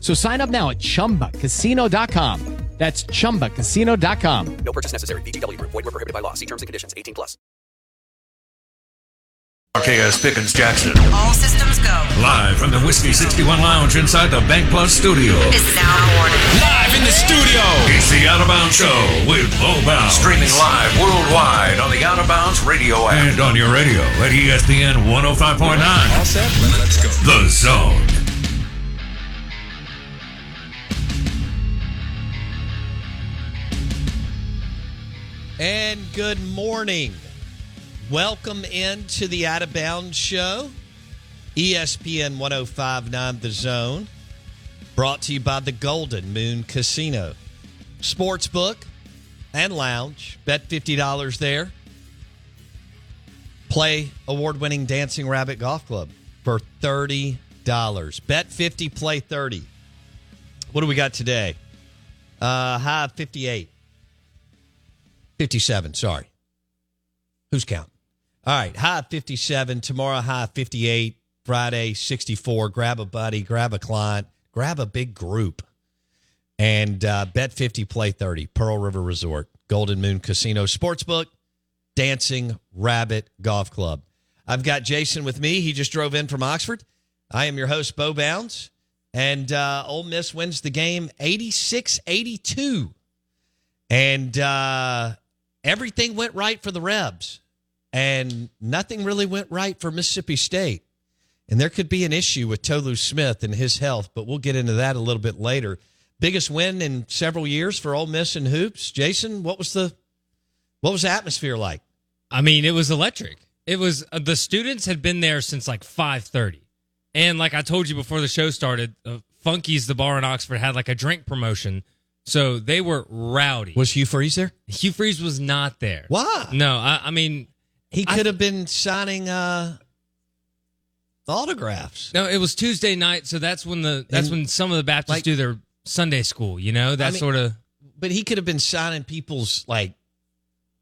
So sign up now at chumbacasino.com. That's chumbacasino.com. No purchase necessary. VGW Group. Void were prohibited by law. See terms and conditions. 18 plus. RKS uh, Pickens Jackson. All systems go. Live from the Whiskey 61 Lounge inside the BankPlus studio. Is now awarded. Live in the studio. It's the Out of Bounds Show with Bo Bounds. Streaming live worldwide on the Out of Bounds radio app. And on your radio at ESPN 105.9. All set? Let's go. The Zone. And good morning. Welcome into the Out of Bounds show. ESPN 1059 The Zone. Brought to you by the Golden Moon Casino. Sportsbook and lounge. Bet $50 there. Play award winning Dancing Rabbit Golf Club for $30. Bet 50, play 30. What do we got today? Uh, high of 58. 57, sorry. Who's counting? All right, high 57. Tomorrow, high 58. Friday, 64. Grab a buddy, grab a client, grab a big group. And uh, bet 50, play 30. Pearl River Resort, Golden Moon Casino Sportsbook, Dancing Rabbit Golf Club. I've got Jason with me. He just drove in from Oxford. I am your host, Bo Bounds. And uh, Ole Miss wins the game 86 82. And uh, everything went right for the Rebs, and nothing really went right for Mississippi State. And there could be an issue with Tolu Smith and his health, but we'll get into that a little bit later. Biggest win in several years for Ole Miss and hoops. Jason, what was the what was the atmosphere like? I mean, it was electric. It was uh, the students had been there since like five thirty, and like I told you before the show started, uh, Funky's the bar in Oxford had like a drink promotion, so they were rowdy. Was Hugh Freeze there? Hugh Freeze was not there. Why? No, I, I mean He I- could have been signing uh, autographs. no. It was Tuesday night, so that's when the that's And, when some of the Baptists like- do their Sunday school. You know that mean- sort of. But he could have been signing people's like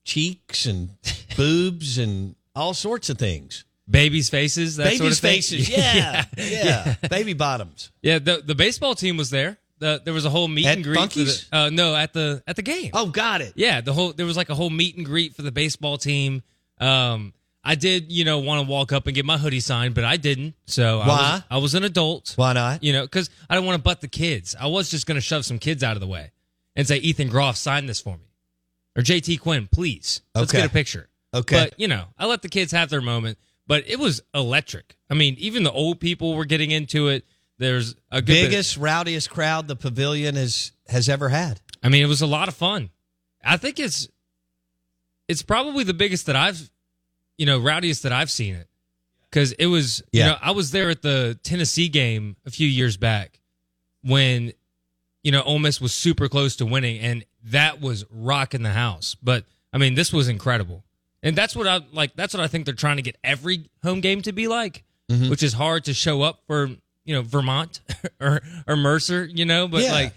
cheeks and boobs and all sorts of things. Babies' faces, that Babies' sort of thing. faces, yeah, yeah, baby bottoms. Yeah, the the baseball team was there. The, there was a whole meet At and greet. for the- uh, no, at the at the game. Oh, got it. Yeah, the whole there was like a whole meet and greet for the baseball team. Um, I did, you know, want to walk up and get my hoodie signed, but I didn't. So I Why? was, I was an adult. Why not? You know, because I don't want to butt the kids. I was just going to shove some kids out of the way and say, Ethan Groff, sign this for me, or JT Quinn, please. Let's Okay. get a picture. Okay. But you know, I let the kids have their moment. But it was electric. I mean, even the old people were getting into it. There's a Biggest, rowdiest crowd the pavilion has has ever had. I mean, it was a lot of fun. I think it's it's probably the biggest that I've you know, rowdiest that I've seen it. Cuz it was Yeah. you know, I was there at the Tennessee game a few years back when you know, Ole Miss was super close to winning and that was rocking the house. But I mean, this was incredible. And that's what I like that's what I think they're trying to get every home game to be like, Mm-hmm. which is hard to show up for, you know, Vermont or or Mercer, you know, but Yeah. like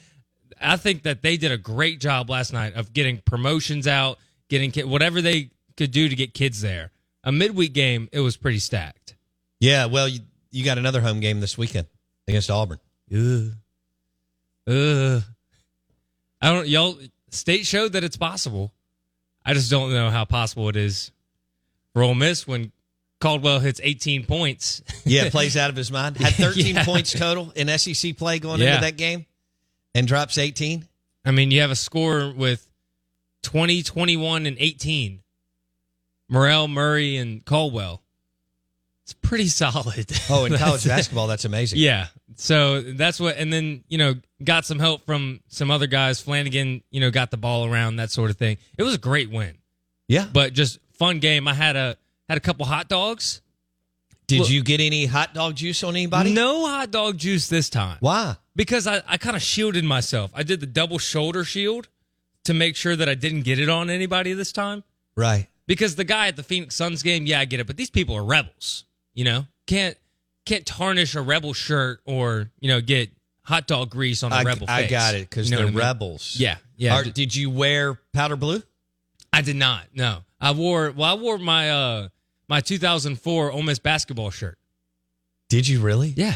I think that they did a great job last night of getting promotions out, getting whatever they could do to get kids there. A midweek game, it was pretty stacked. Yeah, well, you, you got another home game this weekend against Auburn. Ugh. Ugh. I don't y'all state showed that it's possible. I just don't know how possible it is for Ole Miss when Caldwell hits 18 points. Yeah, plays out of his mind. Had 13 Yeah. points total in SEC play going Yeah. into that game and drops 18. I mean, you have a score with 20, 21, and 18. Murrell, Murray, and Caldwell. It's pretty solid. Oh, in college basketball, that's amazing. Yeah. So that's what, and then, you know, got some help from some other guys. Flanigan, you know, got the ball around, that sort of thing. It was a great win, Yeah. but just fun game. I had a, had a couple hot dogs. Did Look- you get any hot dog juice on anybody? No hot dog juice this time. Why? Because I, I kind of shielded myself. I did the double shoulder shield to make sure that I didn't get it on anybody this time. Right. Because the guy at the Phoenix Suns game, yeah, I get it, but these people are rebels. You know, can't can't tarnish a rebel shirt or you know get hot dog grease on a I, rebel. I face. got it because You know they're I mean? rebels. Yeah, yeah. Are- did you wear powder blue? I did not. No, I wore. Well, I wore my uh my 2004 Ole Miss basketball shirt. Did you really? Yeah.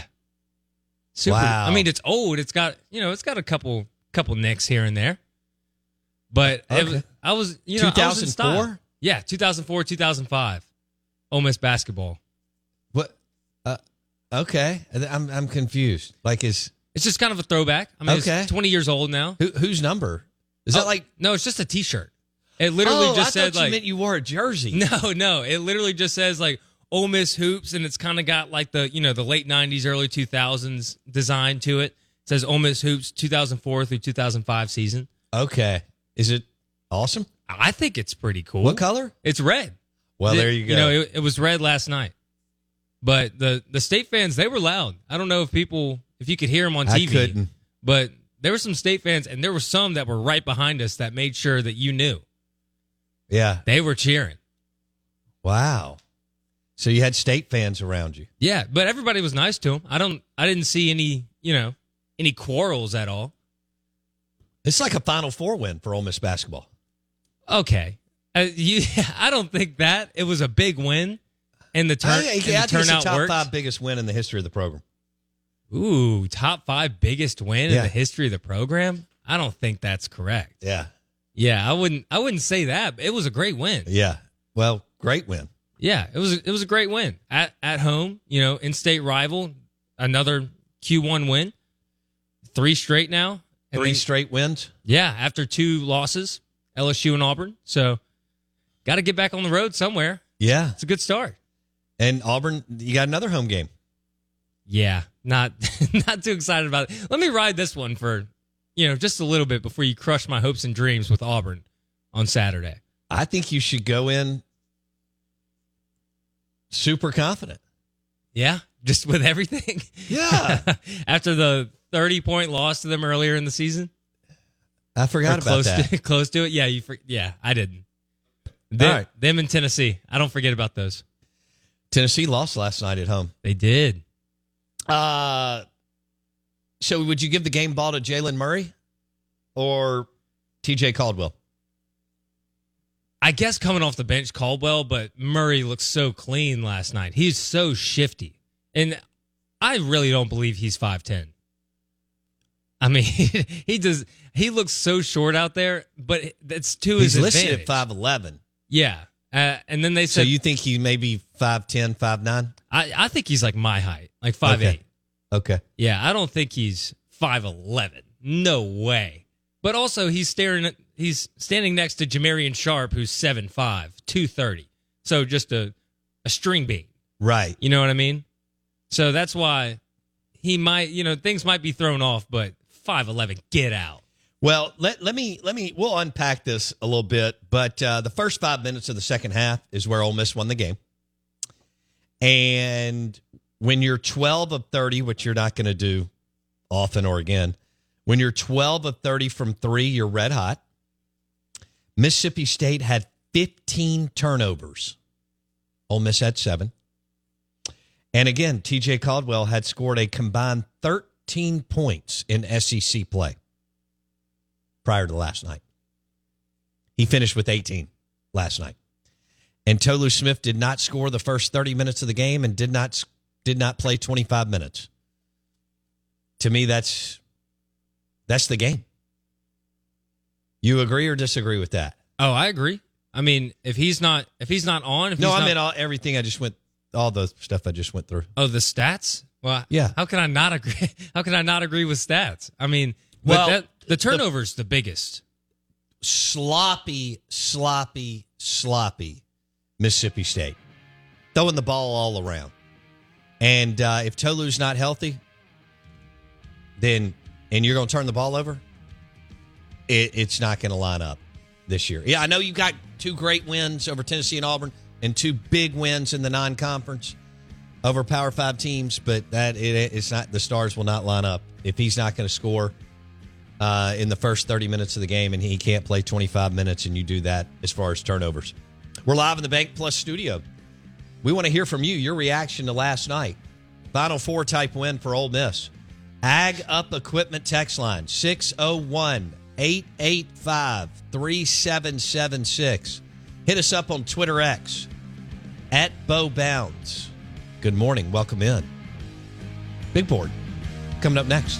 Super. Wow. I mean, it's old. It's got you know, it's got a couple couple nicks here and there. But it was, I was you know I was in 2004? Yeah, 2004, 2005. Ole Miss basketball. What? Uh, okay. I'm I'm confused. Like, is It's just kind of a throwback. I mean, Okay. it's 20 years old now. who, whose number? Is that Oh, like? no? It's just a T-shirt. It literally oh, just I said thought you like meant you wore a jersey. no, no. It literally just says like Ole Miss hoops, and it's kind of got like the you know the late 90s, early 2000s design to it. It says Ole Miss hoops 2004 through 2005 season. Okay. Is it awesome? I think it's pretty cool. What color? It's red. Well, The- there you go. You know, it, it was red last night. But the the state fans, they were loud. I don't know if people, if you could hear them on TV, I TV. couldn't. But there were some state fans, and there were some that were right behind us that made sure that you knew yeah. they were cheering. Wow. So you had state fans around you. Yeah, but everybody was nice to him. I don't, I didn't see any, you know, any quarrels at all. It's like a Final Four win for Ole Miss basketball. Okay, uh, you, I don't think that it was a big win, and the turn, I, and I it's the turnout top worked. five biggest win in the history of the program. Ooh, top five biggest win Yeah. in the history of the program. I don't think that's correct. Yeah. Yeah, I wouldn't. I wouldn't say that. It was a great win. Yeah. Well, great win. Yeah, it was. It was a great win at at home. You know, in state rival, another Q one win, three straight now. Three then- straight wins. Yeah, after two losses, LSU and Auburn. So, got to get back on the road somewhere. Yeah. It's a good start. And Auburn, you got another home game. Yeah, not not too excited about it. Let me ride this one for, you know, just a little bit before you crush my hopes and dreams with Auburn on Saturday. I think you should go in super confident. Yeah, just with everything. Yeah. After the 30 point loss to them earlier in the season. I forgot about close that. To, close to it. Yeah, you. For, yeah, I didn't. Them, All right. them in Tennessee. I don't forget about those. Tennessee lost last night at home. They did. Uh, so would you give the game ball to Jaylen Murray or TJ Caldwell? I guess coming off the bench, Caldwell, but Murray looks so clean last night. He's so shifty. And I really don't believe he's 5'10. I mean, he does. He looks so short out there, but that's to He's his listed advantage. at 5'11. Yeah. Uh, and then they said. So you think he may be 5'10, 5'9? I, I think he's like my height, like 5'8. Okay. Okay. Yeah, I don't think he's 5'11. No way. But also, he's staring at, he's standing next to Jamarion Sharp, who's 7'5, 230. So just a, a string bean. Right. You know what I mean? So that's why he might, you know, things might be thrown off, but 5'11, get out. Well, let, let me let me we'll unpack this a little bit, but uh, the first five minutes of the second half is where Ole Miss won the game. And when you're 12 of 30, which you're not going to do often or again, when you're 12 of 30 from three, you're red hot. Mississippi State had 15 turnovers. Ole Miss had seven. And again, TJ Caldwell had scored a combined 13 points in SEC play prior to last night. He finished with 18 last night. And Tolu Smith did not score the first 30 minutes of the game and did not did not play 25 minutes. To me, that's that's the game. You agree or disagree with that? Oh, I agree. I mean, if he's not if he's not on, if No, I not, meant all, everything I just went, all the stuff I just went through. oh the stats. Well, Yeah. How can I not agree? How can I not agree with stats? I mean, Well, that, the turnovers the biggest. Sloppy, sloppy, sloppy Mississippi State. Throwing the ball all around. And uh, if Tolu's not healthy, then, and you're going to turn the ball over, it, it's not going to line up this year. Yeah, I know you got two great wins over Tennessee and Auburn and two big wins in the non conference over Power Five teams, but that it, it's not, the stars will not line up. If he's not going to score, uh, in the first 30 minutes of the game and he can't play 25 minutes and you do that as far as turnovers. We're live in the BankPlus studio. We want to hear from you, your reaction to last night. Final four type win for Ole Miss. Ag Up Equipment text line 601 885 3776. Hit us up on Twitter X at Bo Bounds. Good morning. Welcome in. Big board coming up next.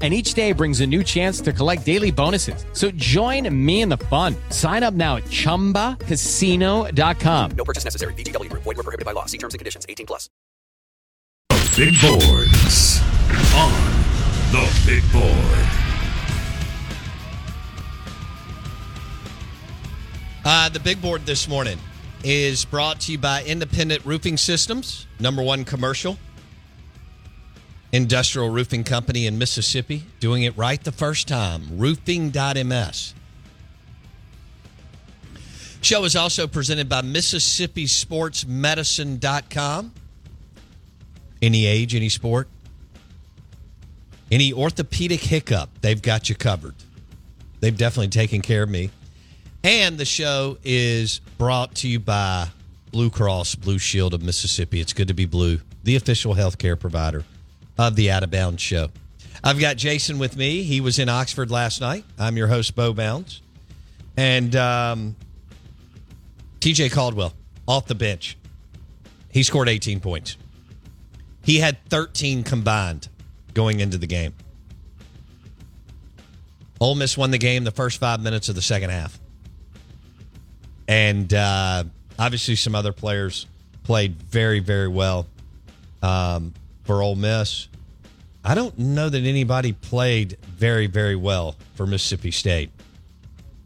And each day brings a new chance to collect daily bonuses. So join me in the fun. Sign up now at chumbacasino.com. No purchase necessary. VGW Group. Void were prohibited by law. See terms and conditions. 18 plus. Big boards on the big board. Uh, the big board this morning is brought to you by Independent Roofing Systems, number one commercial industrial roofing company in Mississippi, doing it right the first time. Roofing.ms. Show is also presented by Mississippi Sports Medicine.com. Any age, any sport, any orthopedic hiccup, they've got you covered. They've definitely taken care of me. And the show is brought to you by Blue Cross Blue Shield of Mississippi. It's good to be blue, the official healthcare provider of the Out of Bounds show. I've got Jason with me. He was in Oxford last night. I'm your host, Bo Bounds. And um, TJ Caldwell off the bench. He scored 18 points. He had 13 combined going into the game. Ole Miss won the game the first five minutes of the second half. And uh, obviously, some other players played very, very well um, for Ole Miss. I don't know that anybody played very, very well for Mississippi State.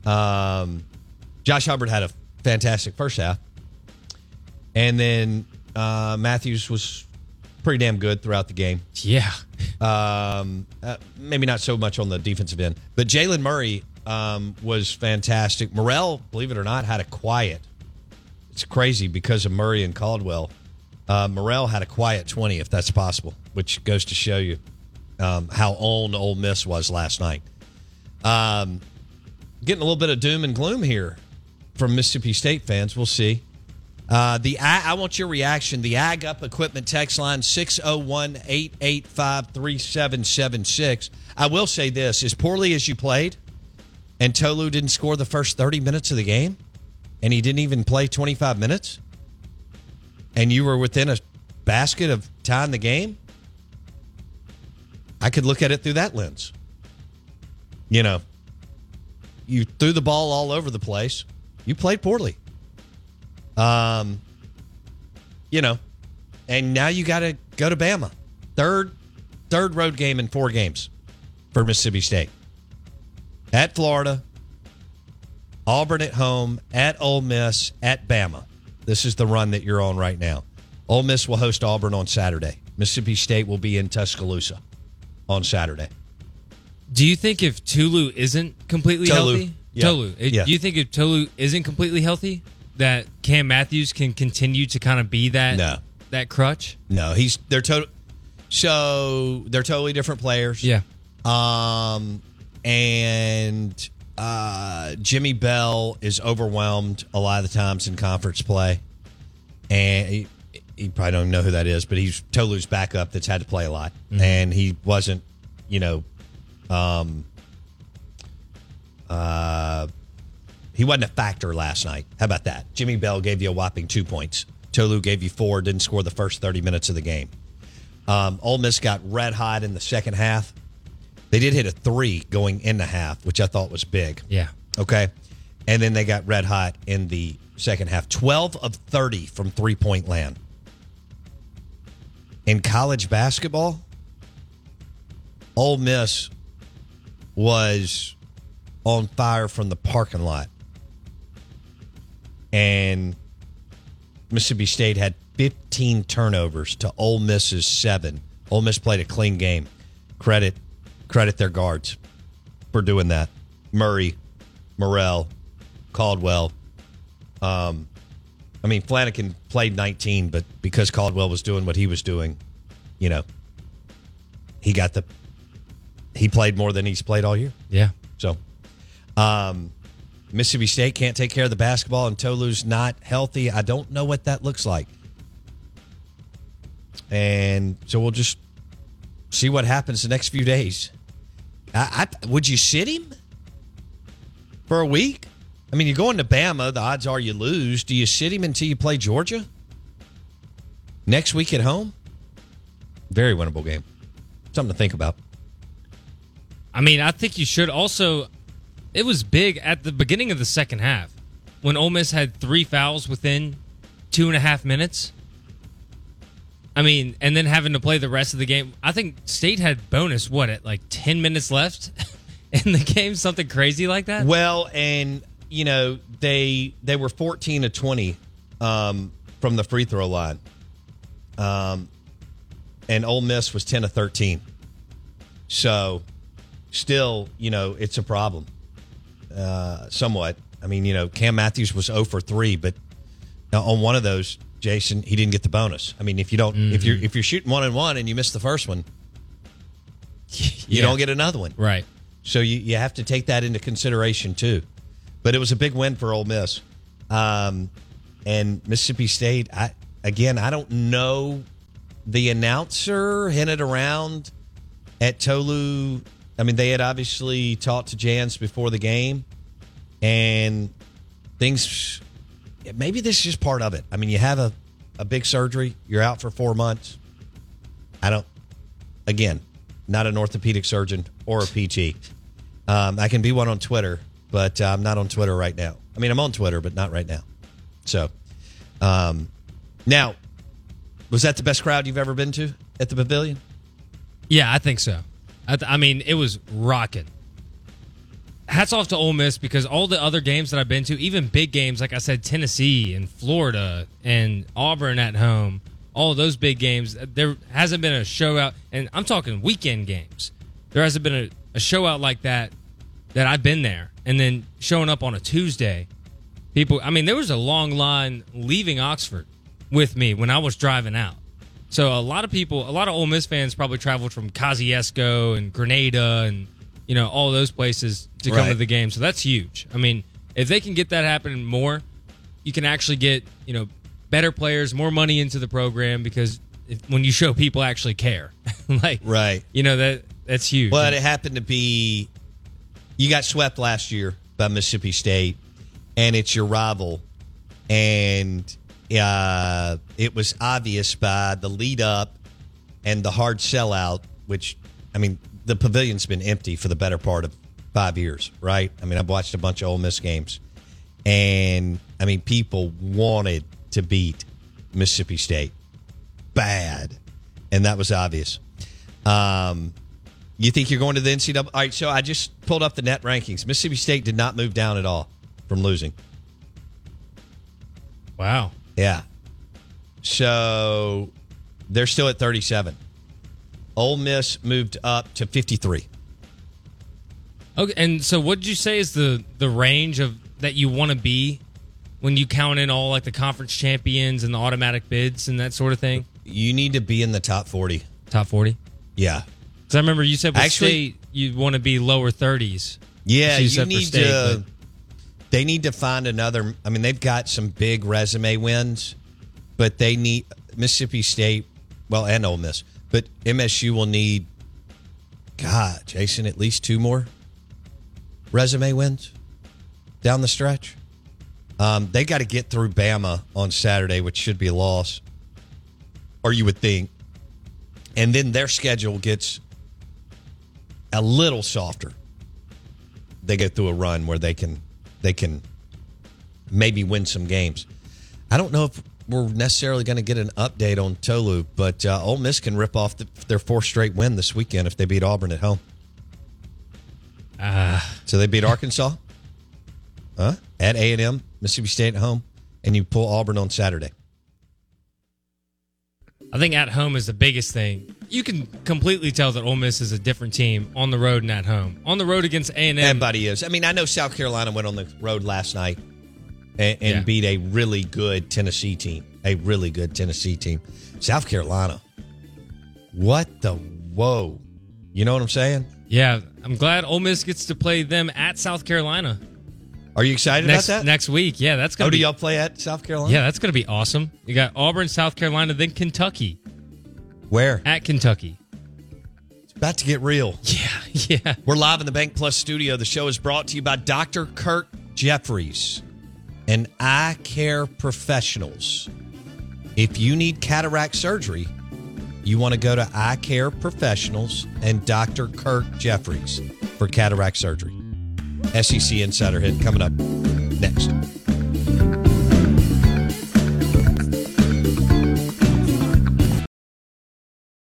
Um, Josh Hubbard had a fantastic first half. And then uh, Matthews was pretty damn good throughout the game. Yeah. Um, uh, maybe not so much on the defensive end, but Jaylen Murray um, was fantastic. Murrell, believe it or not, had a quiet. It's crazy because of Murray and Caldwell. Uh, Murrell had a quiet 20, if that's possible, which goes to show you um, how on Ole Miss was last night. Um, getting a little bit of doom and gloom here from Mississippi State fans. We'll see. Uh, the I, I want your reaction. The Ag Up Equipment text line 601 885 3776. I will say this as poorly as you played, and Tolu didn't score the first 30 minutes of the game, and he didn't even play 25 minutes, and you were within a basket of tying the game, I could look at it through that lens. You know, you threw the ball all over the place. You played poorly. Um, you know, and now you got to go to Bama. Third, third road game in four games for Mississippi State. At Florida, Auburn at home, at Ole Miss, at Bama. This is the run that you're on right now. Ole Miss will host Auburn on Saturday. Mississippi State will be in Tuscaloosa on Saturday. Do you think if Tolu isn't completely Tolu, healthy, yeah. Tolu, Yeah. do you think if Tolu isn't completely healthy, that Cam Matthews can continue to kind of be that No. that crutch? No, he's they're total. So they're totally different players. Yeah. Um, and uh, Jimmy Bell is overwhelmed a lot of the times in conference play, and he, he probably don't know who that is, but he's Tolu's backup that's had to play a lot, and he wasn't, you know, um, uh, he wasn't a factor last night. How about that? Jimmy Bell gave you a whopping two points. Tolu gave you four, didn't score the first 30 minutes of the game. Um, Ole Miss got red hot in the second half. They did hit a three going in the half, which I thought was big. Yeah. Okay. And then they got red hot in the second half. 12 of 30 from three point land. In college basketball, Ole Miss was on fire from the parking lot. And Mississippi State had 15 turnovers to Ole Miss's seven. Ole Miss played a clean game. Credit credit their guards for doing that. Murray, Murrell, Caldwell. Um, I mean, Flanigan played 19, but because Caldwell was doing what he was doing, you know, he got the he played more than he's played all year. Yeah. So, um, Mississippi State can't take care of the basketball, and Tolu's not healthy. I don't know what that looks like, and so we'll just see what happens the next few days. I, I would you sit him for a week? I mean, you're going to Bama. The odds are you lose. Do you sit him until you play Georgia next week at home? Very winnable game. Something to think about. I mean, I think you should also. It was big at the beginning of the second half when Ole Miss had three fouls within two and a half minutes. I mean, and then having to play the rest of the game. I think State had bonus what at like ten minutes left in the game, something crazy like that. Well, and you know they they were fourteen to twenty um, from the free throw line, um, and Ole Miss was ten to thirteen. So, still, you know, it's a problem, uh, somewhat. I mean, you know, Cam Matthews was zero for three, but on one of those, Jason, he didn't get the bonus. I mean, if you don't, if you're if you're shooting one and one and you miss the first one, you Yeah. don't get another one. Right. So you, you have to take that into consideration too. But it was a big win for Ole Miss. Um, and Mississippi State, I again, I don't know. The announcer hinted around at Tolu. I mean, they had obviously talked to Jans before the game, and things. Maybe this is just part of it. I mean, you have a, a big surgery, you're out for four months. I don't. Again, not an orthopedic surgeon or a PT. Um, I can be one on Twitter, but uh, I'm not on Twitter right now. I mean, I'm on Twitter, but not right now. So, um, now, was that the best crowd you've ever been to at the Pavilion? Yeah, I think so. I, th- I mean, it was rocking. Hats off to Ole Miss because all the other games that I've been to, even big games, like I said, Tennessee and Florida and Auburn at home, all those big games, there hasn't been a show out, and I'm talking weekend games. There hasn't been a, a show out like that that I've been there, and then showing up on a Tuesday. People, I mean, there was a long line leaving Oxford with me when I was driving out. So a lot of people, a lot of Ole Miss fans probably traveled from Kosciusko and Grenada and you know all those places to come Right. to the game. So that's huge. I mean, if they can get that happening more, you can actually get you know better players, more money into the program because if, when you show people actually care, like Right. you know that that's huge. But it happened to be you got swept last year by Mississippi State, and it's your rival, and uh, it was obvious by the lead up and the hard sellout. Which I mean, the pavilion's been empty for the better part of five years, right? I mean, I've watched a bunch of Ole Miss games, and I mean, people wanted to beat Mississippi State bad, and that was obvious. Um, you think you're going to the NCAA? All right, so I just pulled up the net rankings. Mississippi State did not move down at all from losing. wow. Yeah. So they're still at 37. Ole Miss moved up to 53. Okay, and so what did you say is the the range of that you want to be when you count in all like the conference champions and the automatic bids and that sort of thing? You need to be in the top 40. Top forty. Yeah. Because I remember you said with Actually- you want to be lower thirties. Yeah, you you, need state, to. They need to find another. I mean, they've got some big resume wins, but they need Mississippi State, well, and Ole Miss, but MSU will need. God, Jason, at least two more resume wins down the stretch. Um, they got to get through Bama on Saturday, which should be a loss, or you would think, and then their schedule gets a little softer they go through a run where they can they can maybe win some games. I don't know if we're necessarily going to get an update on Tolu, but uh, Ole Miss can rip off the, their fourth straight win this weekend if they beat Auburn at home. So they beat Arkansas, huh? At A and M, Mississippi State at home, and you pull Auburn on Saturday. I think at home is the biggest thing. You can completely tell that Ole Miss is a different team on the road and at home. On the road against A and M, Everybody is. I mean, I know South Carolina went on the road last night and, and Yeah. beat a really good Tennessee team. A really good Tennessee team. South Carolina. What the whoa? You know what I'm saying? Yeah, I'm glad Ole Miss gets to play them at South Carolina Are you excited next about that? next week. Yeah, that's oh, gonna do be y'all play at South Carolina? yeah, that's gonna be awesome. You got Auburn, South Carolina, then Kentucky Where? at Kentucky. It's about to get real. Yeah, yeah. We're live in the BankPlus studio. The show is brought to you by Dr. Kirk Jeffries and Eye Care Professionals. If you need cataract surgery, you want to go to Eye Care Professionals and Dr. Kirk Jeffries for cataract surgery. SEC Insider Hit coming up next.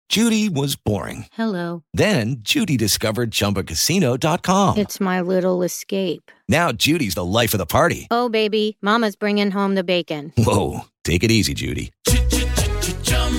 Judy was boring. Hello. Then Judy discovered ChumbaCasino.com. It's my little escape. Now Judy's the life of the party. Oh, baby, Mama's bringing home the bacon. Whoa, take it easy, Judy.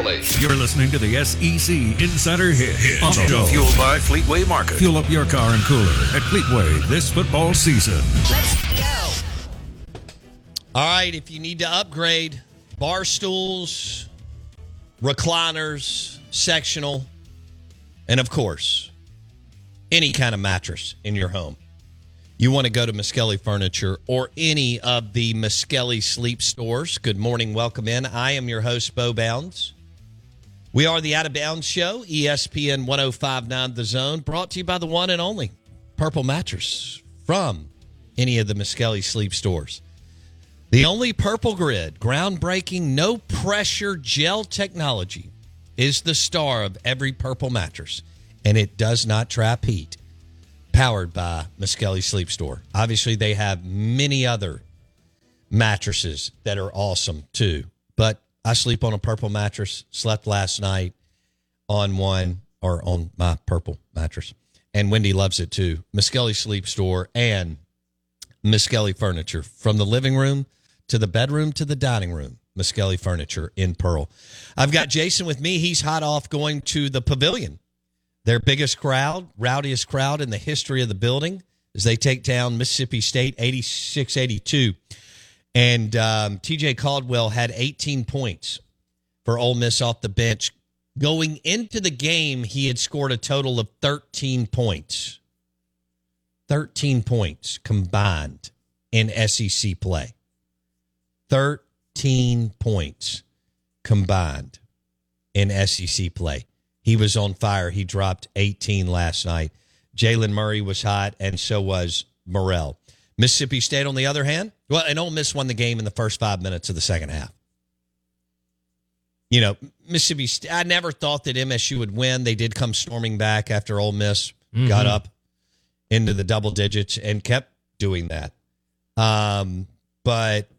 You're listening to the SEC Insider Hit, on the. Fueled by Fleetway Market. Fuel up your car and cooler at Fleetway this football season. Let's go. All right, if you need to upgrade bar stools, recliners, sectional, And of course, any kind of mattress in your home. You want to go to Miskelly Furniture or any of the Miskelly sleep stores. Good morning. Welcome in. I am your host, Bo Bounds. We are the Out of Bounds Show, ESPN 1059 The Zone, brought to you by the one and only Purple Mattress from any of the Miskelly sleep stores. The only purple grid, groundbreaking, no pressure gel technology is the star of every purple mattress, and it does not trap heat. Powered by Miskelly Sleep Store. Obviously, they have many other mattresses that are awesome too. But I sleep on a purple mattress. Slept last night on one or on my purple mattress, and Wendy loves it too. Miskelly Sleep Store and Miskelly Furniture from the living room to the bedroom to the dining room. Miskelly Furniture in Pearl. I've got Jason with me. He's hot off going to the pavilion. Their biggest crowd, rowdiest crowd in the history of the building as they take down Mississippi State 86 82. And um, TJ Caldwell had 18 points for Ole Miss off the bench. Going into the game, he had scored a total of 13 points. 13 points combined in SEC play. 13 points combined in SEC play. He was on fire. He dropped 18 last night. Jaylen Murray was hot, and so was Murrell. Mississippi State, on the other hand, well, and Ole Miss won the game in the first five minutes of the second half. You know, Mississippi State, I never thought that MSU would win. They did come storming back after Ole Miss got Mhm. up into the double digits and kept doing that. Um, but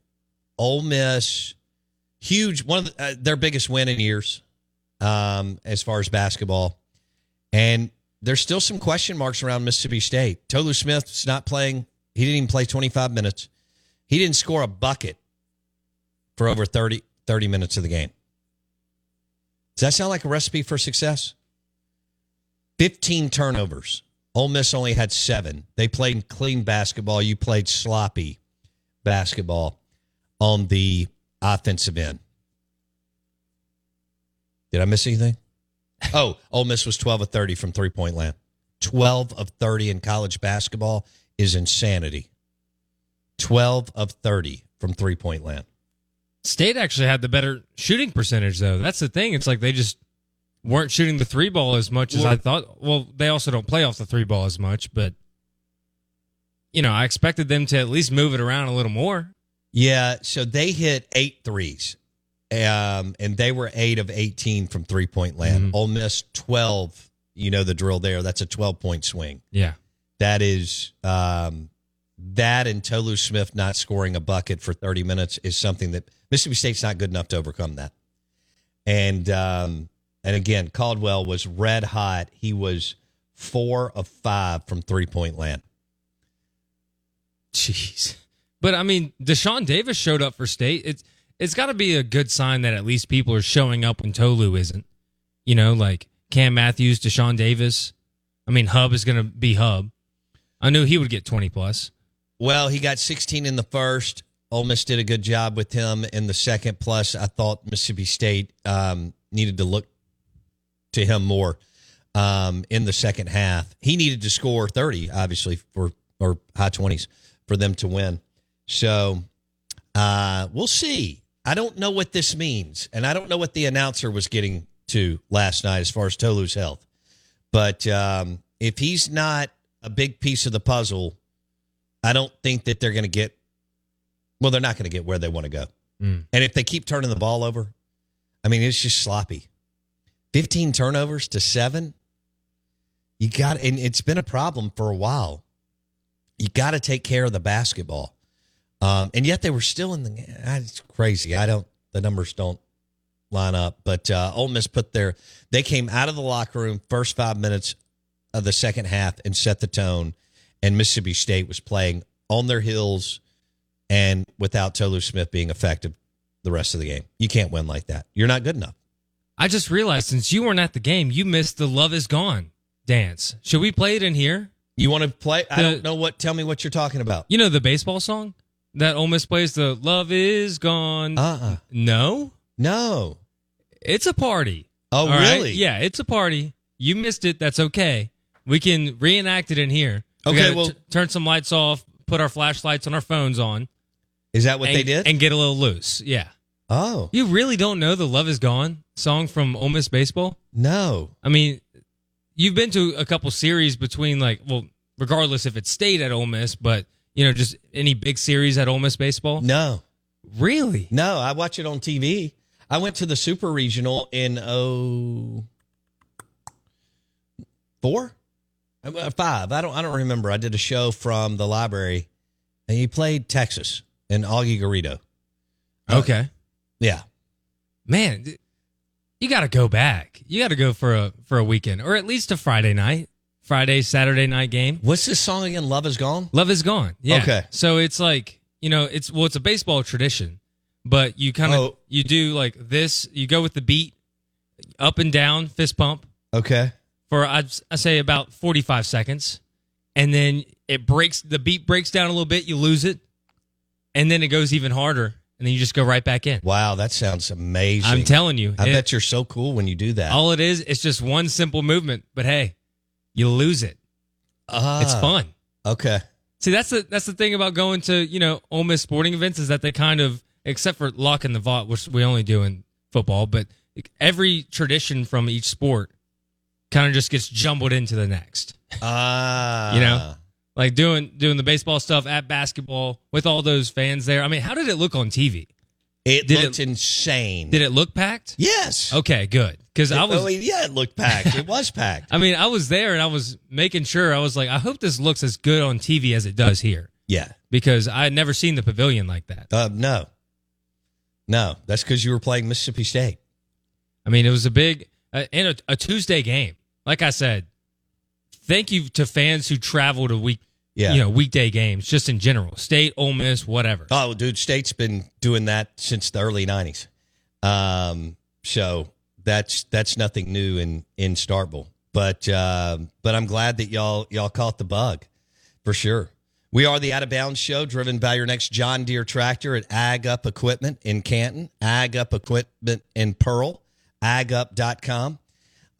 Ole Miss, huge, one of the, uh, their biggest win in years um, as far as basketball. And there's still some question marks around Mississippi State. Tolu Smith's not playing. He didn't even play 25 minutes. He didn't score a bucket for over 30, 30 minutes of the game. Does that sound like a recipe for success? 15 turnovers. Ole Miss only had seven. They played clean basketball. You played sloppy basketball on the offensive end. Did I miss anything? Oh, Ole Miss was 12 of 30 from three point land. 12 of 30 in college basketball is insanity. 12 of 30 from three point land. State actually had the better shooting percentage, though. That's the thing. It's like they just weren't shooting the three ball as much as Well- I thought. Well, they also don't play off the three ball as much, but you know, I expected them to at least move it around a little more. Yeah, so they hit eight threes, um, and they were eight of 18 from three point land. Ole Miss 12. You know the drill there. That's a 12 point swing. Yeah. That is um, that and Tolu Smith not scoring a bucket for 30 minutes is something that Mississippi State's not good enough to overcome that. And um, and again, Caldwell was red hot. He was four of five from three point land. Jeez. But I mean, Dashawn Davis showed up for state. It's it's got to be a good sign that at least people are showing up when Tolu isn't. You know, like Cam Matthews, Dashawn Davis. I mean, Hub is going to be Hub. I knew he would get 20 plus. Well, he got 16 in the first. Ole Miss did a good job with him in the second. Plus, I thought Mississippi State um, needed to look to him more um, in the second half. He needed to score 30, obviously, for or high 20s for them to win. So uh, we'll see. I don't know what this means, and I don't know what the announcer was getting to last night as far as Tolu's health. But um, if he's not a big piece of the puzzle, I don't think that they're going to get. Well, they're not going to get where they want to go. Mm. And if they keep turning the ball over, I mean, it's just sloppy. 15 turnovers to seven. You got, and it's been a problem for a while. You got to take care of the basketball. Um, and yet they were still in the, ah, it's crazy. I don't, the numbers don't line up. But uh, Ole Miss put their, they came out of the locker room first five minutes of the second half and set the tone. And Mississippi State was playing on their heels and without Tolu Smith being effective the rest of the game. You can't win like that. You're not good enough. I just realized since you weren't at the game, you missed the "Love Is Gone" dance. Should we play it in here? You want to play? I don't know what. Tell me what you're talking about. You know the baseball song that Ole Miss plays. The "Love Is Gone." Uh uh No, no. it's a party. Oh, All right? really? Yeah, it's a party. You missed it. That's okay. We can reenact it in here. We Okay, well- t- turn some lights off, put our flashlights on our phones on. Is that what and, they did? And get a little loose. Yeah. oh You really don't know the "Love Is Gone" song from Ole Miss baseball? no. I mean, you've been to a couple series between like, well, regardless if it stayed at Ole Miss, but you know, just any big series at Ole Miss baseball. No. Really? No, I watch it on TV. I went to the Super Regional in oh four, Uh, uh, five. I don't. I don't remember. I did a show from the library, and he played Texas and Augie Garrido. Uh, okay. Yeah. Man, you got to go back. You got to go for a for a weekend or at least a Friday night, Friday Saturday night game. What's this song again? Love is gone. Love is gone. Yeah. Okay. So it's like you know, it's well, it's a baseball tradition, but you kind of Oh. you do like this. You go with the beat, up and down, fist pump Okay. For I say about forty five seconds, and then it breaks. The beat breaks down a little bit. You lose it, and then it goes even harder, and then you just go right back in. Wow, that sounds amazing. I'm telling you, I it- bet you're so cool when you do that. All it is, it's just one simple movement, but hey, you lose it. Ah, It's fun. Okay. See, that's the that's the thing about going to you know Ole Miss sporting events is that they kind of, except for lock in the vault, which we only do in football, but every tradition from each sport kind of just gets jumbled into the next. Ah. You know, like doing doing the baseball stuff at basketball with all those fans there. I mean, how did it look on TV? It Did looked insane. Did it look packed? Yes. Okay, good. Because I was oh, yeah, it looked packed. It was packed. I mean, I was there and I was making sure. I was like, I hope this looks as good on TV as it does here Yeah. because I had never seen the pavilion like that. Uh, no. No, that's because you were playing Mississippi State. I mean, it was a big uh, and a, a Tuesday game. Like I said, thank you to fans who travel to week, Yeah. you know, weekday games just in general, state, Ole Miss, whatever. Oh, dude, State's been doing that since the early '90s. Um, so that's that's nothing new in in Starkville. But uh, but I'm glad that y'all y'all caught the bug for sure. We are the Out of Bounds Show, driven by your next John Deere tractor at Ag Up Equipment in Canton, Ag Up Equipment in Pearl, agup.com.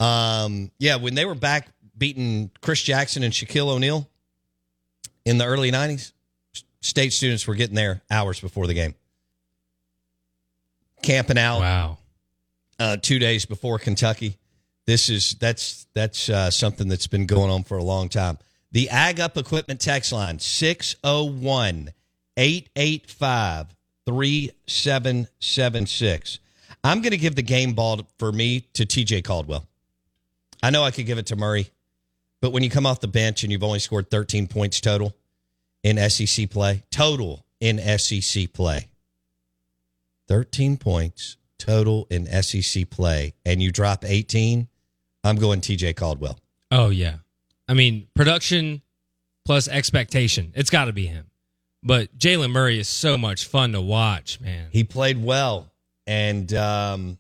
Um, yeah, when they were back beating Chris Jackson and Shaquille O'Neal in the early 90s, state students were getting there hours before the game. Camping out Wow. uh, two days before Kentucky. This is that's that's uh, something that's been going on for a long time. The Ag Up Equipment text line 601 885 3776. I'm going to give the game ball for me to TJ Caldwell. I know I could give it to Murray, but when you come off the bench and you've only scored 13 points total in SEC play, total in SEC play, 13 points total in SEC play, and you drop 18, I'm going TJ Caldwell. Oh yeah, I mean production plus expectation. It's got to be him. But Jaylen Murray is so much fun to watch, man. He played well, and um,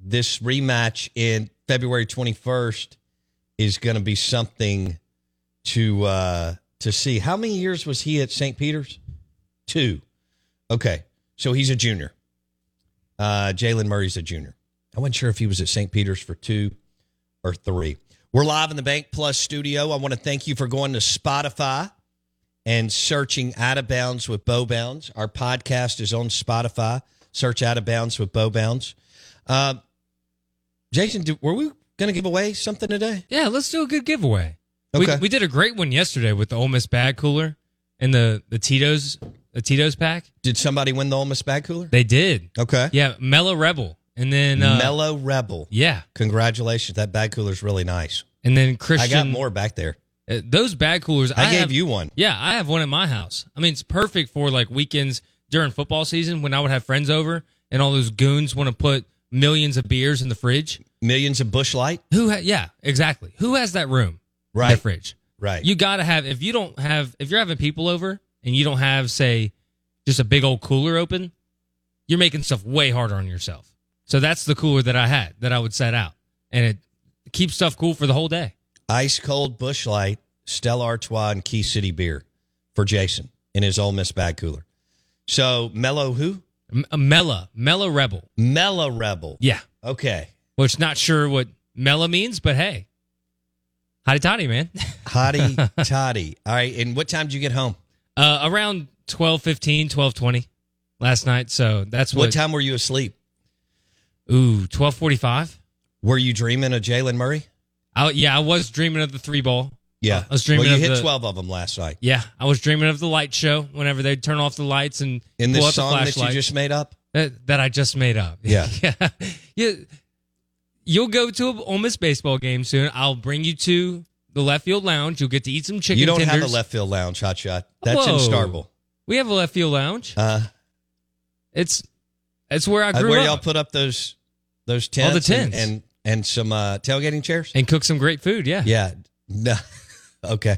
this rematch in February 21st is going to be something to uh, to see. How many years was he at St. Peter's? Two. Okay, so he's a junior. Uh, Jaylen Murray's a junior. I wasn't sure if he was at St. Peter's for two or three. We're live in the BankPlus studio. I want to thank you for going to Spotify and searching Out of Bounds with Bo Bounds. Our podcast is on Spotify. Search Out of Bounds with Bo Bounds. Uh, Jason, do, were we going to give away something today? Yeah, let's do a good giveaway. We, Okay. we did a great one yesterday with the Ole Miss bag cooler and the the Tito's the Tito's pack. Did somebody win the Ole Miss bag cooler? They did. Okay. Yeah, Mellow Rebel, and then uh, Mellow Rebel. Yeah, Congratulations. That bag cooler's really nice. and then Christian. I got more back there. Uh, those bag coolers. I, gave have- you one. Yeah, I have one at my house. I mean, it's perfect for like weekends during football season when I would have friends over and all those goons want to put millions of beers in the fridge. Millions of Busch Light. Who? Ha- yeah, exactly. Who has that room? Right. That fridge. Right. You got to have. If you don't have, if you're having people over and you don't have, say, just a big old cooler open, you're making stuff way harder on yourself. So that's the cooler that I had that I would set out, and it keeps stuff cool for the whole day. Ice cold Busch Light, Stella Artois, and Key City beer for Jason in his Ole Miss bag cooler. So Mellow who? M- Mella, Mella Rebel. Mellow Rebel. Yeah. Okay. Which not sure what Mella means, but hey, Hotty toddy, man. Hotty toddy. All right. And what time did you get home? Uh, around 12:15, 12:20 last night. So that's What what. time were you asleep? Ooh, 12:45. Were you dreaming of Jaylen Murray? I, yeah, I was dreaming of the three ball. Yeah. I was dreaming Well, you hit the- 12 of them last night. Yeah, I was dreaming of the light show whenever they'd turn off the lights and In this song the that you just made up? that, that I just made up. Yeah. yeah. yeah. You'll go to a Ole Miss baseball game soon. I'll bring you to the left field lounge. You'll get to eat some chicken you don't tenders. have a left field lounge, hot shot. That's in Whoa. Starkville. We have a left field lounge. Uh, It's it's where I grew where up. y'all put up those those tents, All tents, the and- tents. and and, some uh, tailgating chairs and cook some great food. Yeah. Yeah. No. okay.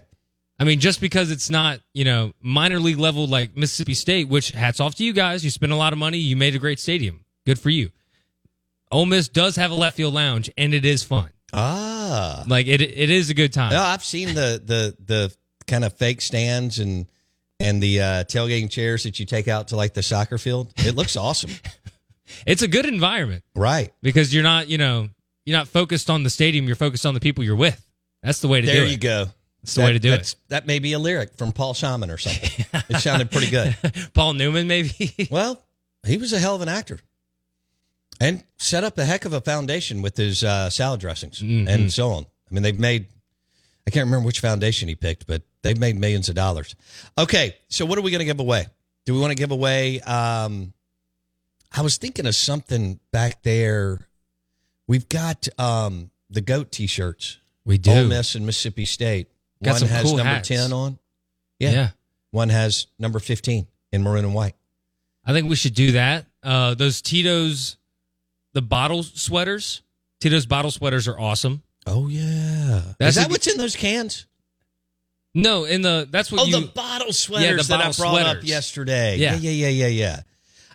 I mean, just because it's not, you know, minor league level like Mississippi State, which hats off to you guys. You spent a lot of money. You made a great stadium. Good for you. Ole Miss does have a left field lounge, and it is fun. Ah. Like it, it is a good time. No, I've seen the the the kind of fake stands and and the uh, tailgating chairs that you take out to like the soccer field. It looks awesome. It's a good environment, right? Because you're not, you know, you're not focused on the stadium. You're focused on the people you're with. That's the way to do it. There you go. That's the way to do that's- That may be a lyric from Paul Simon or something. it sounded pretty good. Paul Newman, maybe. well, he was a hell of an actor, and set up a heck of a foundation with his uh, salad dressings Mm-hmm. and so on. I mean, they've made. I can't remember which foundation he picked, but they've made millions of dollars. Okay, so what are we going to give away? Do we want to give away? Um, I was thinking of something back there. We've got um, the goat T-shirts. We do. Ole Miss and Mississippi State. Got One some has cool number hats. ten on. Yeah. yeah. One has number fifteen in maroon and white. I think we should do that. Uh, those Tito's, the bottle sweaters. Tito's bottle sweaters are awesome. Oh yeah, That's is that a- what's in those cans? No, in the that's what oh, you. the bottle sweaters Yeah, the that I brought up yesterday. Yeah. yeah, yeah, yeah, yeah, yeah.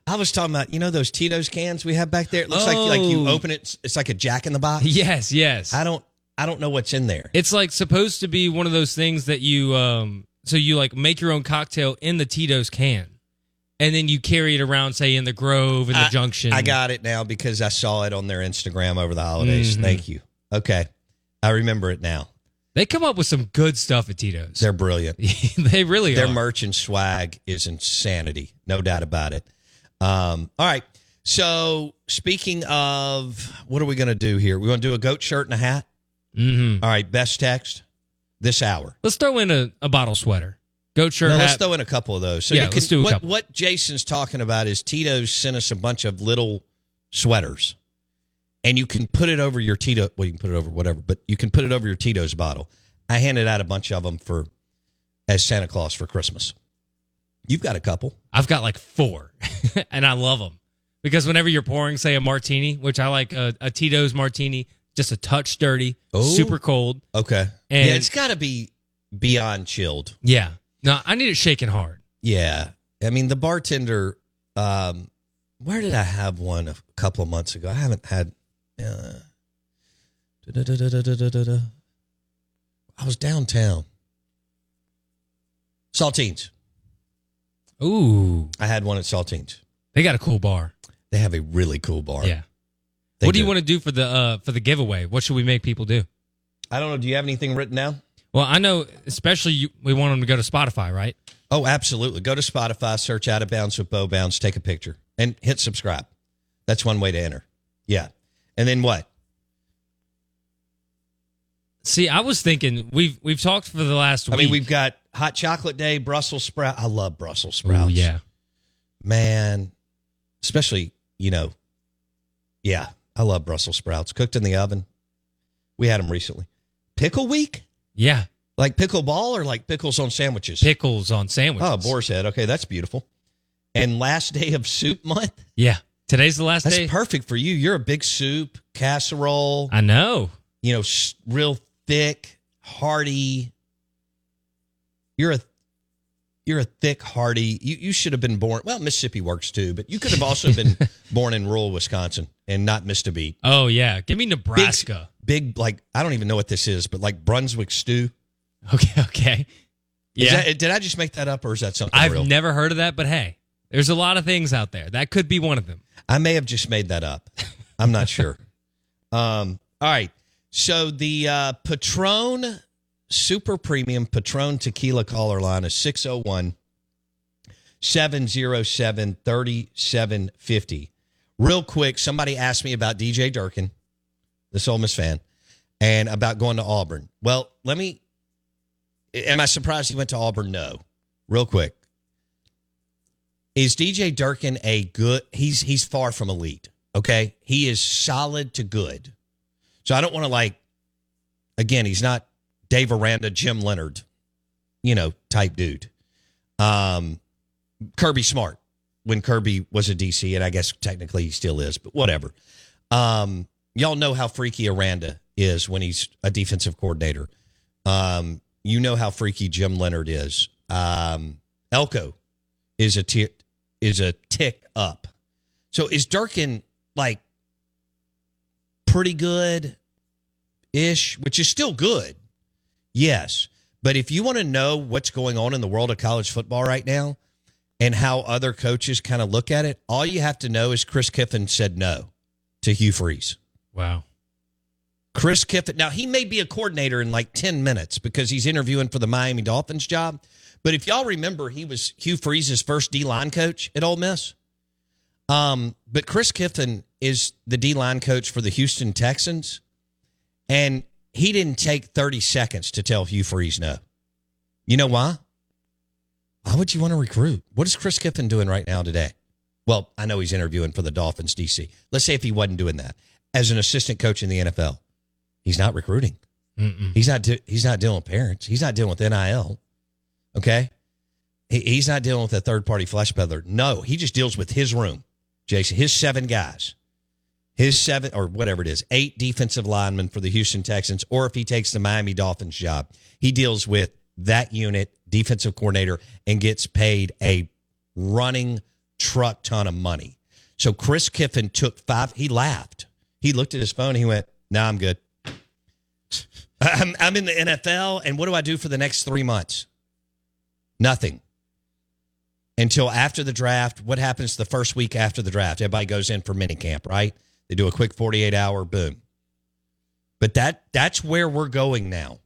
I was talking about you know those Tito's cans we have back there. It looks like like you Oh. open it, it's- it's like a Jack in the Box. Yes, yes. I don't I don't know what's in there. It's like supposed to be one of those things that you um so you like make your own cocktail in the Tito's can. And then you carry it around, say in the Grove and the I- Junction. I got it now because I saw it on their Instagram over the holidays. Mhm. Thank you. Okay, I remember it now. They come up with some good stuff at Tito's. They're brilliant. they really Their are. merch and swag is insanity, no doubt about it. Um, all right. So speaking of, what are we going to do here? We're going to do a goat shirt and a hat. Mm-hmm. All right. Best text this hour. Let's throw in a, a bottle sweater. Goat shirt No, hat. let's throw in a couple of those. So Yeah, you can, let's do a what, couple. what Jason's talking about is Tito's sent us a bunch of little sweaters, and you can put it over your Tito. Well, you can put it over whatever, but you can put it over your Tito's bottle. I handed out a bunch of them for as Santa Claus for Christmas. You've got a couple. I've got like four, and I love them because whenever you're pouring, say, a martini, which I like a, a Tito's martini, just a touch dirty, Oh. super cold. Okay. And- yeah, it's got to be beyond chilled. Yeah. No, I need it shaking hard. Yeah. I mean, the bartender, um, where did I have one a couple of months ago? I haven't had. Uh. I was downtown. Saltines. Ooh. I had one at Saltines. They got a cool bar. They have a really cool bar. Yeah. They what do you want to do for the uh for the giveaway? What should we make people do? I don't know. Do you have anything written down? Well, I know especially you, we want them to go to Spotify, right? Oh, absolutely. Go to Spotify, search Out of Bounds with Bo Bounds, take a picture, and hit subscribe. That's one way to enter. Yeah. And then what? See, I was thinking we've we've talked for the last week. I week. mean, we've got hot chocolate day, Brussels sprout. I love Brussels sprouts. Ooh, yeah. man. Especially, you know, yeah, I love Brussels sprouts cooked in the oven. We had them recently. Pickle week, Yeah. like pickleball or like pickles on sandwiches. Pickles on sandwiches. oh, boar's head. Okay, that's beautiful. And last day of soup month. Yeah. Today's the last That's day. That's perfect for you. You're a big soup casserole. I know. you know, real thick, hearty. You're a you're a thick, hearty. You you should have been born. Well, Mississippi works too, but you could have also been born in rural Wisconsin and not missed a beat. Oh yeah. Give me Nebraska. Big, like I don't even know what this is, but like Brunswick stew. Okay. Okay. Is Yeah. that- did I just make that up, or is that something I've real? never heard of that, but hey, there's a lot of things out there. That could be one of them. I may have just made that up. I'm not sure. Um, all right. So the uh, Patron Super Premium Patron Tequila caller line is 601 707 3750. Real quick, somebody asked me about DJ Durkin, this Ole Miss fan, and about going to Auburn. Well, let me. Am I surprised he went to Auburn? No. Real quick. Is DJ Durkin a good? He's he's far from elite. Okay, he is solid to good. So I don't want to like. Again, he's not Dave Aranda, Jim Leonhard, you know, type dude. Um, Kirby Smart when Kirby was a DC, and I guess technically he still is, but whatever. Um, y'all know how freaky Aranda is when he's a defensive coordinator. Um, you know how freaky Jim Leonhard is. Um, Elko is a t- is a tick up. So is Durkin like pretty good ish, which is still good. Yes. But if you want to know what's going on in the world of college football right now and how other coaches kind of look at it, all you have to know is Chris Kiffin said no to Hugh Freeze. Wow. Chris Kiffin. Now, he may be a coordinator in like 10 minutes because he's interviewing for the Miami Dolphins job. But if y'all remember, he was Hugh Freeze's first D line coach at Ole Miss. Um, but Chris Kiffin is the D line coach for the Houston Texans. And he didn't take 30 seconds to tell Hugh Freeze no. You know why? Why would you want to recruit? What is Chris Kiffin doing right now today? Well, I know he's interviewing for the Dolphins DC. Let's say if he wasn't doing that as an assistant coach in the NFL, he's not recruiting. Mm-mm. He's not. He's not dealing with parents. He's not dealing with NIL. Okay, he, he's not dealing with a third party flesh peddler. No, he just deals with his room, Jason. His seven guys, his seven or whatever it is, eight defensive linemen for the Houston Texans, or if he takes the Miami Dolphins job, he deals with that unit, defensive coordinator, and gets paid a running truck ton of money. So Chris Kiffin took five. He laughed. He looked at his phone. And he went, "No, nah, I'm good." I'm, I'm in the NFL, and what do I do for the next three months? Nothing. Until after the draft. What happens the first week after the draft? Everybody goes in for minicamp, right? They do a quick 48 hour boom. But that that's where we're going now.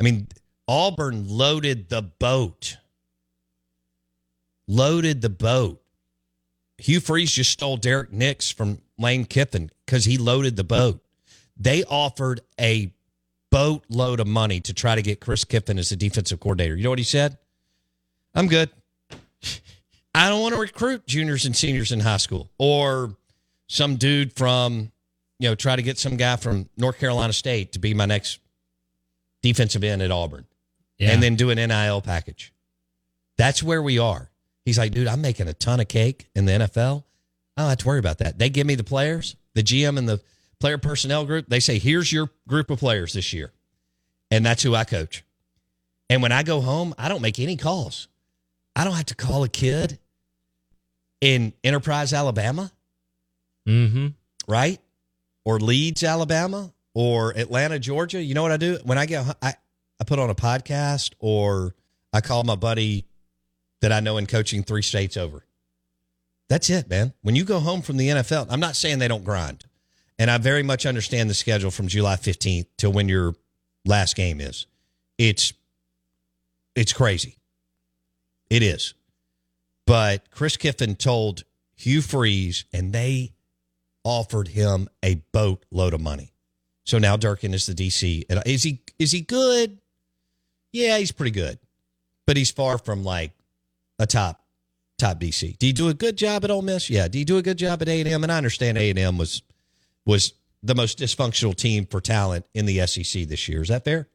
I mean, Auburn loaded the boat. Loaded the boat. Hugh Freeze just stole Derrick Nix from Lane Kiffin because he loaded the boat. They offered a boatload of money to try to get Chris Kiffin as the defensive coordinator. You know what he said? I'm good. I don't want to recruit juniors and seniors in high school or some dude from, you know, try to get some guy from North Carolina State to be my next defensive end at Auburn Yeah. and then do an NIL package. That's where we are. He's like, dude, I'm making a ton of cake in the NFL. I don't have to worry about that. They give me the players, the GM and the player personnel group. They say, here's your group of players this year. And that's who I coach. And when I go home, I don't make any calls. I don't have to call a kid in Enterprise, Alabama, Mm-hmm. right? Or Leeds, Alabama, or Atlanta, Georgia. You know what I do? When I get I, I put on a podcast or I call my buddy that I know in coaching three states over. That's it, man. When you go home from the NFL, I'm not saying they don't grind. And I very much understand the schedule from July 15th till when your last game is. It's it's crazy. It is. But Chris Kiffin told Hugh Freeze, and they offered him a boatload of money. So now Durkin is the DC. Is he is he good? Yeah, he's pretty good. But he's far from like a top top DC. Do you do a good job at Ole Miss? Yeah. Do you do a good job at A and M? And I understand A and M was was the most dysfunctional team for talent in the SEC this year. Is that fair?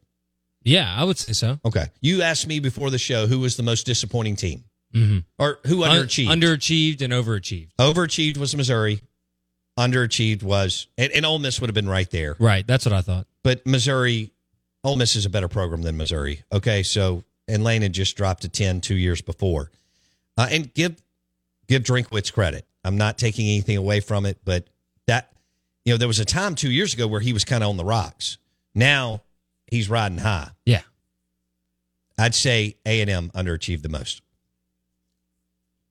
Yeah, I would say so. Okay. You asked me before the show who was the most disappointing team Mm-hmm. or who underachieved. underachieved and overachieved. Overachieved was Missouri. Underachieved was, and, and Ole Miss would have been right there. Right. That's what I thought. But Missouri, Ole Miss is a better program than Missouri. Okay, so and Lane had just dropped to 10 two years before. Uh, and give give Drinkwitz credit. I'm not taking anything away from it, but that you know there was a time two years ago where he was kind of on the rocks. Now he's riding high. Yeah. I'd say A and M underachieved the most.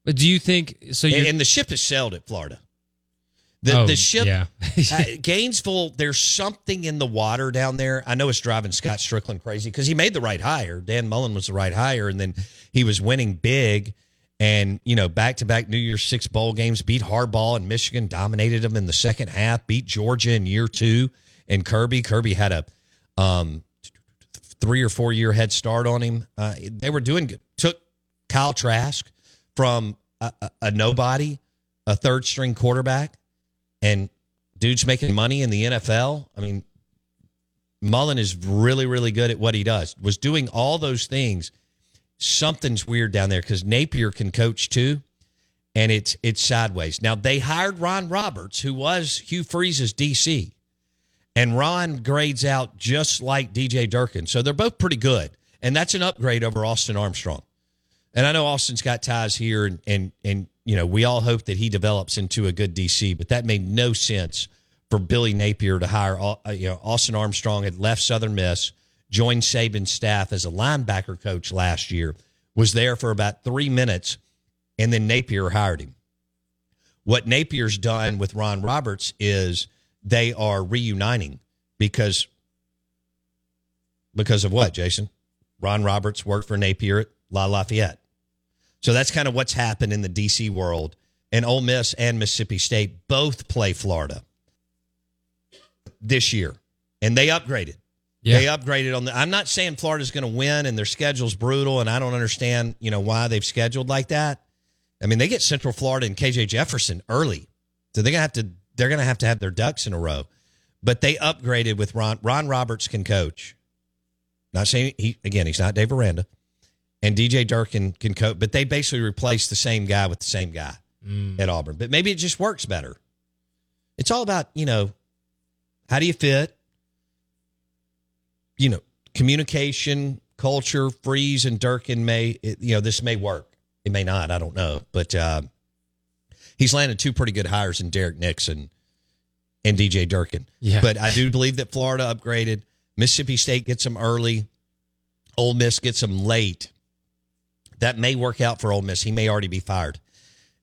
But do you think so? And, You and the ship has sailed at Florida. The Oh, the ship yeah. uh, Gainesville. There's something in the water down there. I know it's driving Scott Stricklin crazy because he made the right hire. Dan Mullen was the right hire, and then he was winning big. And you know, back to back New Year's Six bowl games, beat Harbaugh and Michigan, dominated them in the second half, beat Georgia in year two, and Kirby. Kirby had a um, three or four year head start on him. Uh, they were doing good. Took Kyle Trask from a, a, a nobody, a third string quarterback, and dude's making money in the NFL. I mean, Mullen is really, really good at what he does. Was doing all those things. Something's weird down there because Napier can coach too, and it's it's sideways. Now they hired Ron Roberts, who was Hugh Freeze's DC, and Ron grades out just like DJ Durkin. So they're both pretty good, and that's an upgrade over Austin Armstrong. And I know Austin's got ties here, and and and you know we all hope that he develops into a good DC. But that made no sense for Billy Napier to hire. uh, You know, Austin Armstrong had left Southern Miss, joined Saban's staff as a linebacker coach last year, was there for about three minutes, and then Napier hired him. What Napier's done with Ron Roberts is they are reuniting because because of what, Jason? Ron Roberts worked for Napier at La Lafayette. So that's kind of what's happened in the DC world. And Ole Miss and Mississippi State both play Florida this year. And they upgraded. Yeah. They upgraded on the I'm not saying Florida's going to win and their schedule's brutal and I don't understand, you know, why they've scheduled like that. I mean, they get Central Florida and KJ Jefferson early. So they're going to have to they're going to have to have their ducks in a row. But they upgraded with Ron Ron Roberts can coach. Not saying he again, he's not Dave Aranda. And DJ Durkin can coach, but they basically replaced the same guy with the same guy at Auburn. But maybe it just works better. It's all about, you know, how do you fit? You know, communication, culture, Freeze and Durkin may, it, you know, this may work. It may not. I don't know. But uh, he's landed two pretty good hires in Derrick Nixon and DJ Durkin. Yeah. But I do believe that Florida upgraded. Mississippi State gets them early. Ole Miss gets them late. That may work out for Ole Miss. He may already be fired,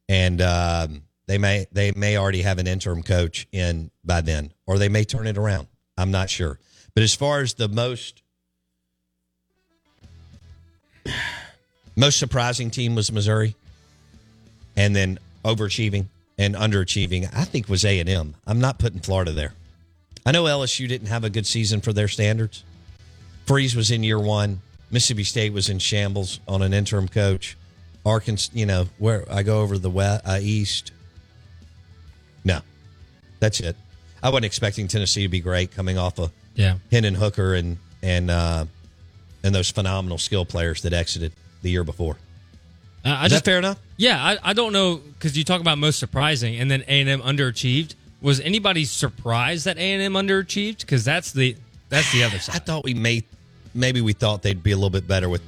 and um, they may they may already have an interim coach in by then, or they may turn it around. I'm not sure. But as far as the most most surprising team was Missouri, and then overachieving and underachieving, I think was A and M. I'm not putting Florida there. I know LSU didn't have a good season for their standards. Freeze was in year one. Mississippi State was in shambles on an interim coach. Arkansas, you know, where I go over the west, uh, east. No, that's it. I wasn't expecting Tennessee to be great coming off of Yeah. Hendon Hooker and and uh, and those phenomenal skill players that exited the year before. Uh, I Is just, that fair enough? Yeah, I, I don't know because you talk about most surprising, and then A and M underachieved. Was anybody surprised that A and M underachieved? Because that's the that's the other side. I thought we may maybe we thought they'd be a little bit better with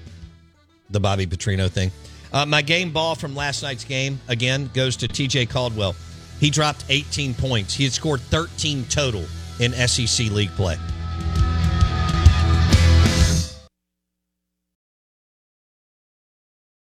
the Bobby Petrino thing. Uh, my game ball from last night's game again goes to TJ Caldwell. He dropped 18 points. He had scored 13 total in SEC league play.